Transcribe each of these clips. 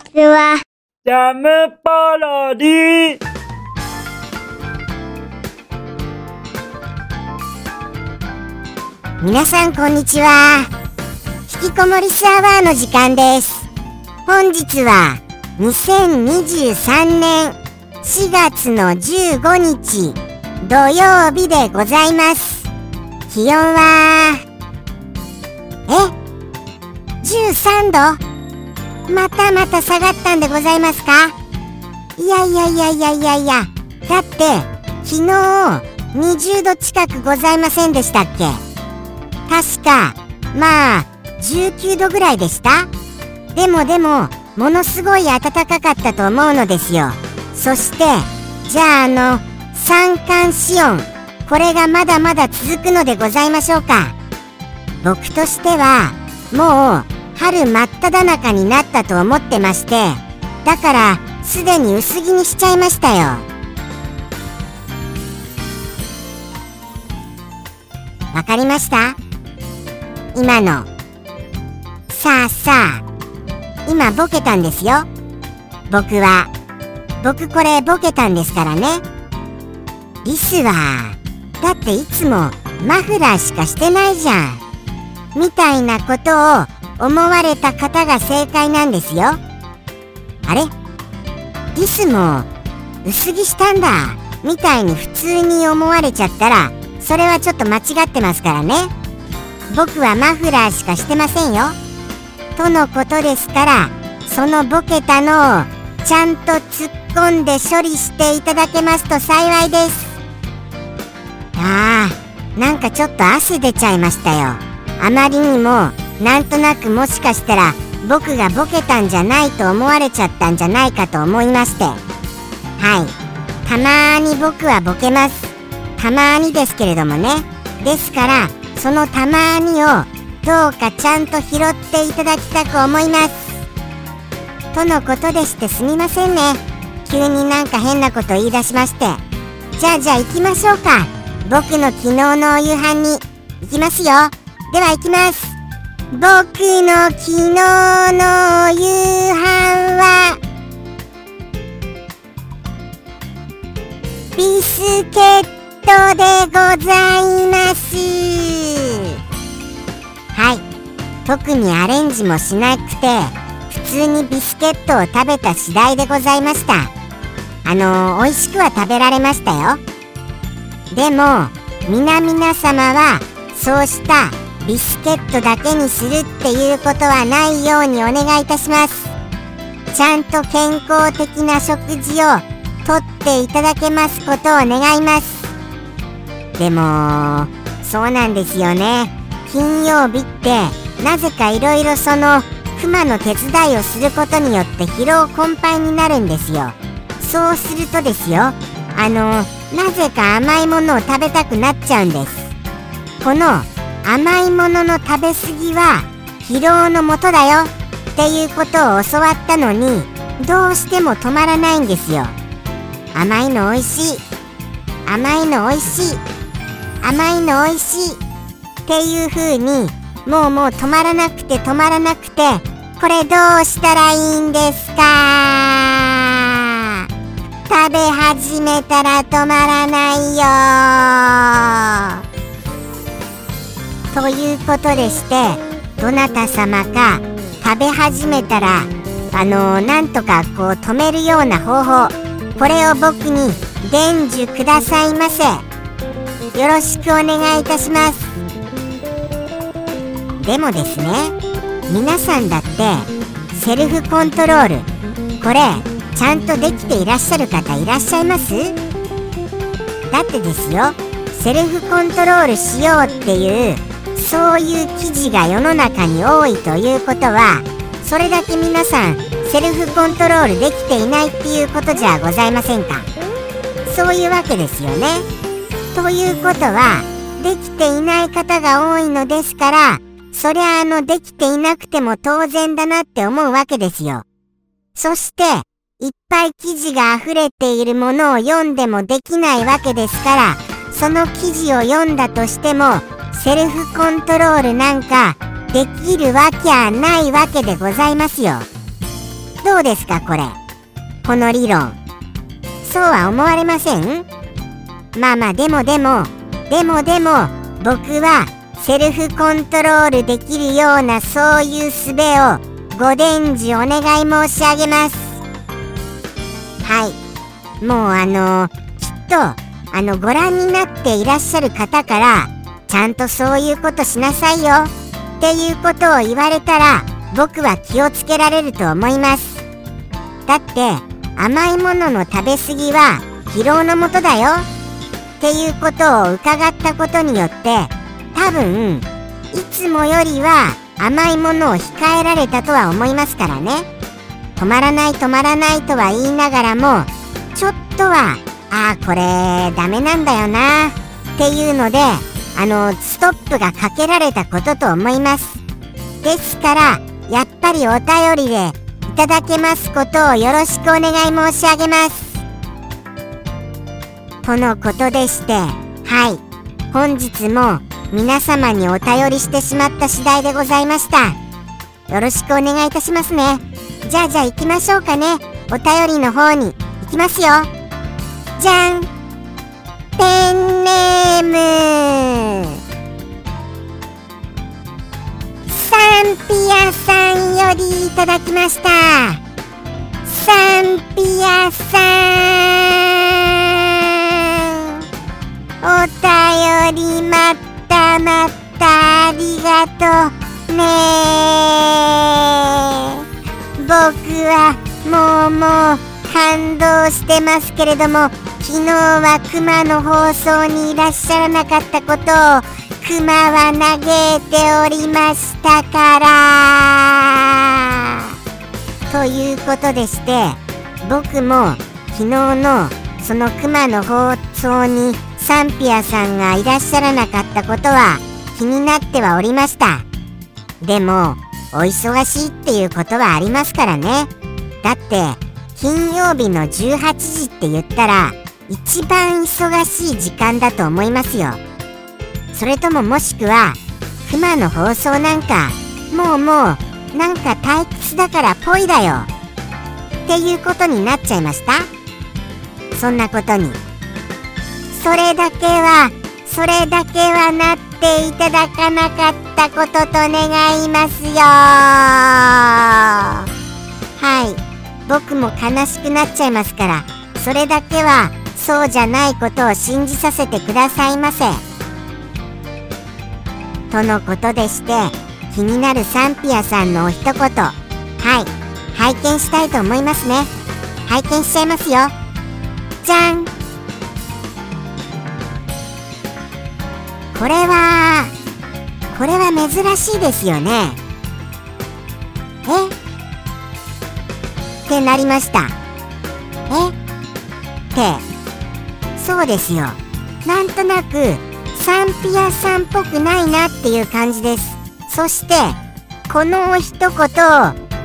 ちは。ジャムパロディ。皆さんこんにちは。引きこもりスアワーの時間です。本日は2023年4月の15日土曜日でございます。気温はえ？13度？またまた下がったんでございますか？いやいやいやいやいやいや。だって昨日20度近くございませんでしたっけ？確かまあ19度ぐらいでした？でもでもものすごい暖かかったと思うのですよ。そしてじゃああの三寒四温これがまだまだ続くのでございましょうか。僕としてはもう春真っ只中になったと思ってましてだからすでに薄着にしちゃいましたよ。わかりました？今の。さあさあ今ボケたんですよ。僕は。僕これボケたんですからね。リスはだっていつもマフラーしかしてないじゃん。みたいなことを思われた方が正解なんですよ。あれ？リスも薄着したんだみたいに普通に思われちゃったらそれはちょっと間違ってますからね。僕はマフラーしかしてませんよ。とのことですからそのボケたのをちゃんと突っ込んで処理していただけますと幸いです。あーなんかちょっと汗出ちゃいましたよ。あまりにもなんとなくもしかしたら僕がボケたんじゃないと思われちゃったんじゃないかと思いまして。はい。たまーに僕はボケます。たまーにですけれどもね。ですからそのたまーにをどうかちゃんと拾っていただきたく思います。とのことでしてすみませんね。急になんか変なこと言い出しまして。じゃあじゃあ行きましょうか。僕の昨日のお夕飯に。行きますよ。では行きます。僕の昨日の夕飯はビスケットでございます。はい。特にアレンジもしなくて普通にビスケットを食べた次第でございました。あのー、美味しくは食べられましたよ。でも皆々様はそうしたビスケットだけにするっていうことはないようにお願いいたします。ちゃんと健康的な食事をとっていただけますことを願います。でもそうなんですよね。金曜日ってなぜかいろいろそのクマの手伝いをすることによって疲労困憊になるんですよ。そうするとですよあのなぜか甘いものを食べたくなっちゃうんです。この甘いものの食べ過ぎは疲労のもとだよ。っていうことを教わったのにどうしても止まらないんですよ。甘いの美味しい。甘いの美味しい。甘いの美味しい。っていう風にもうもう止まらなくて止まらなくてこれどうしたらいいんですか？食べ始めたら止まらないよ。ということでして。どなた様か食べ始めたらあのー、なんとかこう止めるような方法これを僕に伝授くださいませ。よろしくお願いいたします。でもですね皆さんだってセルフコントロールこれちゃんとできていらっしゃる方いらっしゃいます？だってですよセルフコントロールしようっていうそういう記事が世の中に多いということはそれだけ皆さんセルフコントロールできていないっていうことじゃございませんか？そういうわけですよね。ということはできていない方が多いのですからそりゃあのできていなくても当然だなって思うわけですよ。そしていっぱい記事が溢れているものを読んでもできないわけですからその記事を読んだとしてもセルフコントロールなんかできるわけゃないわけでございますよ。どうですかこれ？この理論。そうは思われません？まあまあでもでもでもでも僕はセルフコントロールできるようなそういう術をご伝授お願い申し上げます。はい。もうあのきっとあのご覧になっていらっしゃる方からちゃんとそういうことしなさいよ。っていうことを言われたら僕は気をつけられると思います。だって甘いものの食べ過ぎは疲労のもとだよ。っていうことを伺ったことによって多分いつもよりは甘いものを控えられたとは思いますからね。止まらない止まらないとは言いながらもちょっとはああこれダメなんだよな。っていうのであのストップがかけられたことと思います。ですからやっぱりお便りでいただけますことをよろしくお願い申し上げます。とのことでしてはい。本日も皆様にお便りしてしまった次第でございました。よろしくお願いいたしますね。じゃあじゃあ行きましょうかね。お便りの方に行きますよ。じゃん。ペンネーム。サンピアさんよりいただきました。サンピアさん。お便りまたまたありがとうね。僕はもうもう感動してますけれども昨日はクマの放送にいらっしゃらなかったことをクマは嘆いておりましたから。ということでして僕も昨日のそのクマの放送にサンピアさんがいらっしゃらなかったことは気になってはおりました。でもお忙しいっていうことはありますからね。だって金曜日の18時って言ったら一番忙しい時間だと思いますよ。それとももしくはクマの放送なんかもうもうなんか退屈だからぽいだよ。っていうことになっちゃいました？そんなことに。それだけはそれだけはなっていただかなかったことと願いますよ。はい。僕も悲しくなっちゃいますからそれだけはそうじゃないことを信じさせてくださいませ。とのことでして気になるサンピアさんのお一言。はい。拝見したいと思いますね。拝見しちゃいますよ。じゃん。これはこれは珍しいですよね。え？ってなりました。え？って。そうですよ。なんとなくサンピアさんっぽくないなっていう感じです。そしてこの一言を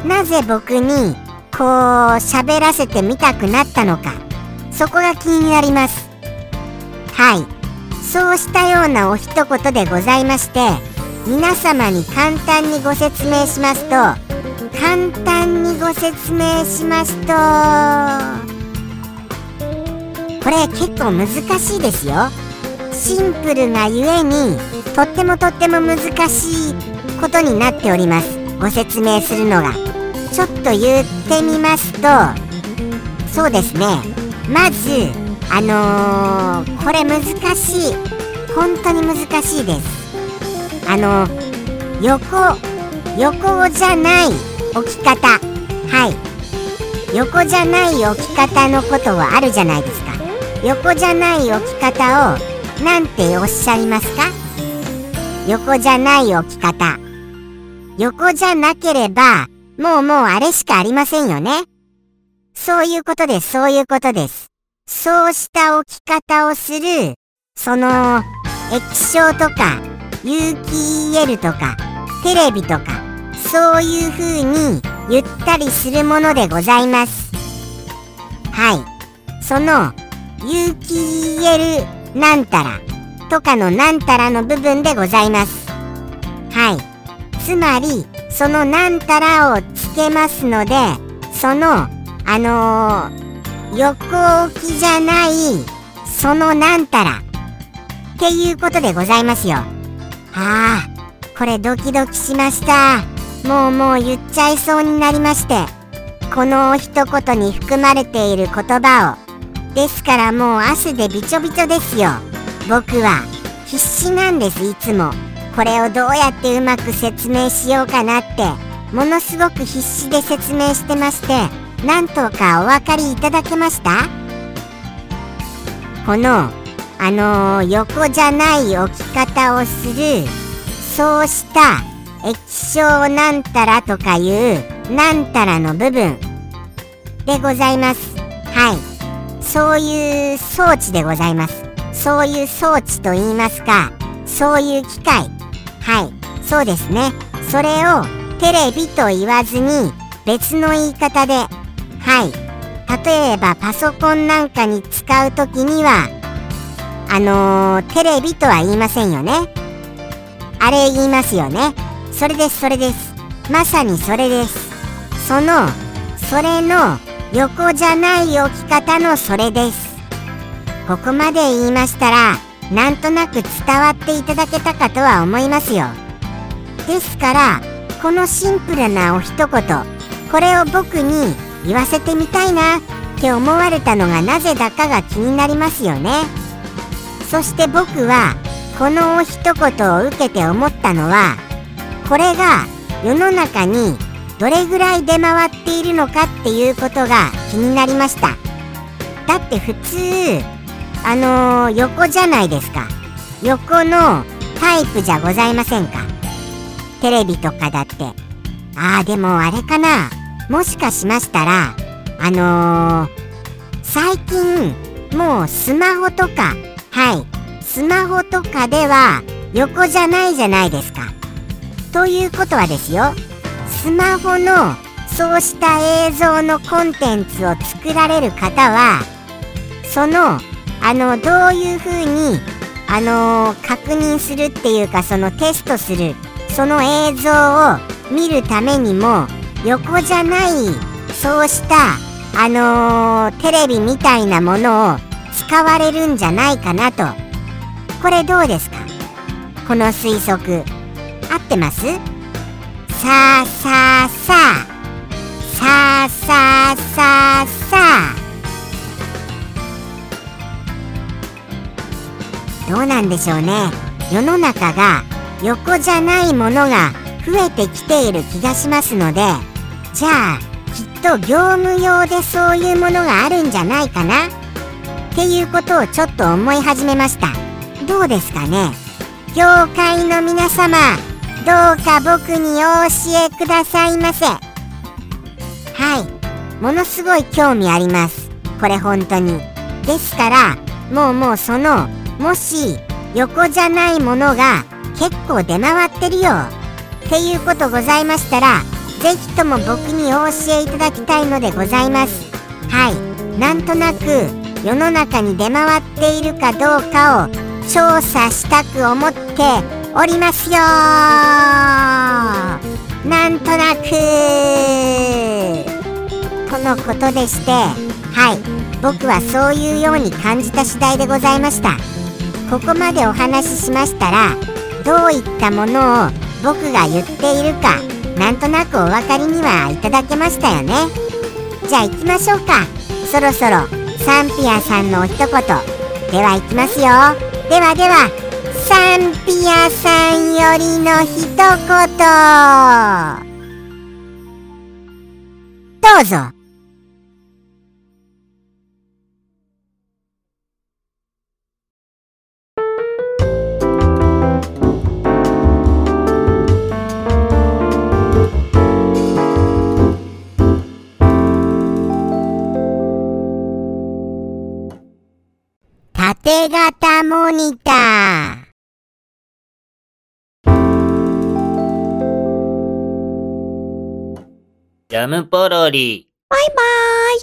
なぜ僕にこう喋らせてみたくなったのか。そこが気になります。はい。そうしたようなお一言でございまして皆様に簡単にご説明しますと簡単にご説明しますとこれ結構難しいですよ。シンプルがゆえにとってもとっても難しいことになっております。ご説明するのが。ちょっと言ってみますとそうですね。まずあのー、これ難しい。本当に難しいです。あの横横じゃない置き方。はい。横じゃない置き方のことはあるじゃないですか。横じゃない置き方を何ておっしゃいますか？横じゃない置き方。横じゃなければもうもうあれしかありませんよね。そういうことです。そういうことです。そうした置き方をする、その、液晶とか、有機 EL とか、テレビとか、そういう風にゆったりするものでございます。はい。その、有機 EL なんたらとかのなんたらの部分でございます。はい。つまり、そのなんたらをつけますので、その、あのー、横置きじゃない、そのなんたら、っていうことでございますよ。ああ、これドキドキしました。もうもう言っちゃいそうになりまして。この一言に含まれている言葉を。ですからもう汗でびちょびちょですよ。僕は必死なんですいつも。これをどうやってうまく説明しようかなってものすごく必死で説明してましてなんとかお分かりいただけました？このあのー、横じゃない置き方をするそうした液晶なんたらとかいうなんたらの部分でございますはいそういう装置でございます。そういう装置と言いますかそういう機械。はい。そうですね。それをテレビと言わずに別の言い方ではい。例えばパソコンなんかに使う時にはあのー、テレビとは言いませんよね。あれ言いますよね。それですそれです。まさにそれです。そのそれの横じゃない置き方のそれです。ここまで言いましたらなんとなく伝わっていただけたかとは思いますよ。ですからこのシンプルなお一言これを僕に言わせてみたいなって思われたのがなぜだかが気になりますよね。そして僕はこのお一言を受けて思ったのはこれが世の中にどれぐらい出回っているのかっていうことが気になりました。だって普通あのー、横じゃないですか。横のタイプじゃございませんか。テレビとかだって。ああでもあれかな。もしかしましたらあのー、最近もうスマホとかはい。スマホとかでは横じゃないじゃないですか。ということはですよ。スマホのそうした映像のコンテンツを作られる方はそのあのどういうふうにあのー、確認するっていうかそのテストするその映像を見るためにも横じゃないそうしたあのー、テレビみたいなものを使われるんじゃないかなと。これどうですか？この推測。合ってます？さあさあさあ。さあさあさあさあ。どうなんでしょうね。世の中が横じゃないものが増えてきている気がしますのでじゃあきっと業務用でそういうものがあるんじゃないかな。っていうことをちょっと思い始めました。どうですかね。業界の皆様どうか僕にお教えくださいませ。はい。ものすごい興味あります。これ本当に。ですからもうもうそのもし横じゃないものが結構出回ってるよ。っていうことございましたら是非とも僕にお教えいただきたいのでございます。はい。なんとなく世の中に出回っているかどうかを調査したく思っておりますよなんとなくこのことでしてはい。僕はそういうように感じた次第でございました。ここまでお話ししましたらどういったものを僕が言っているかなんとなくお分かりにはいただけましたよね。じゃあ行きましょうか。そろそろサンピアさんのお一言。では行きますよ。ではでは。サンピアさんよりの一言どうぞ縦型モニター。ジャムポロリ。バイバーイ。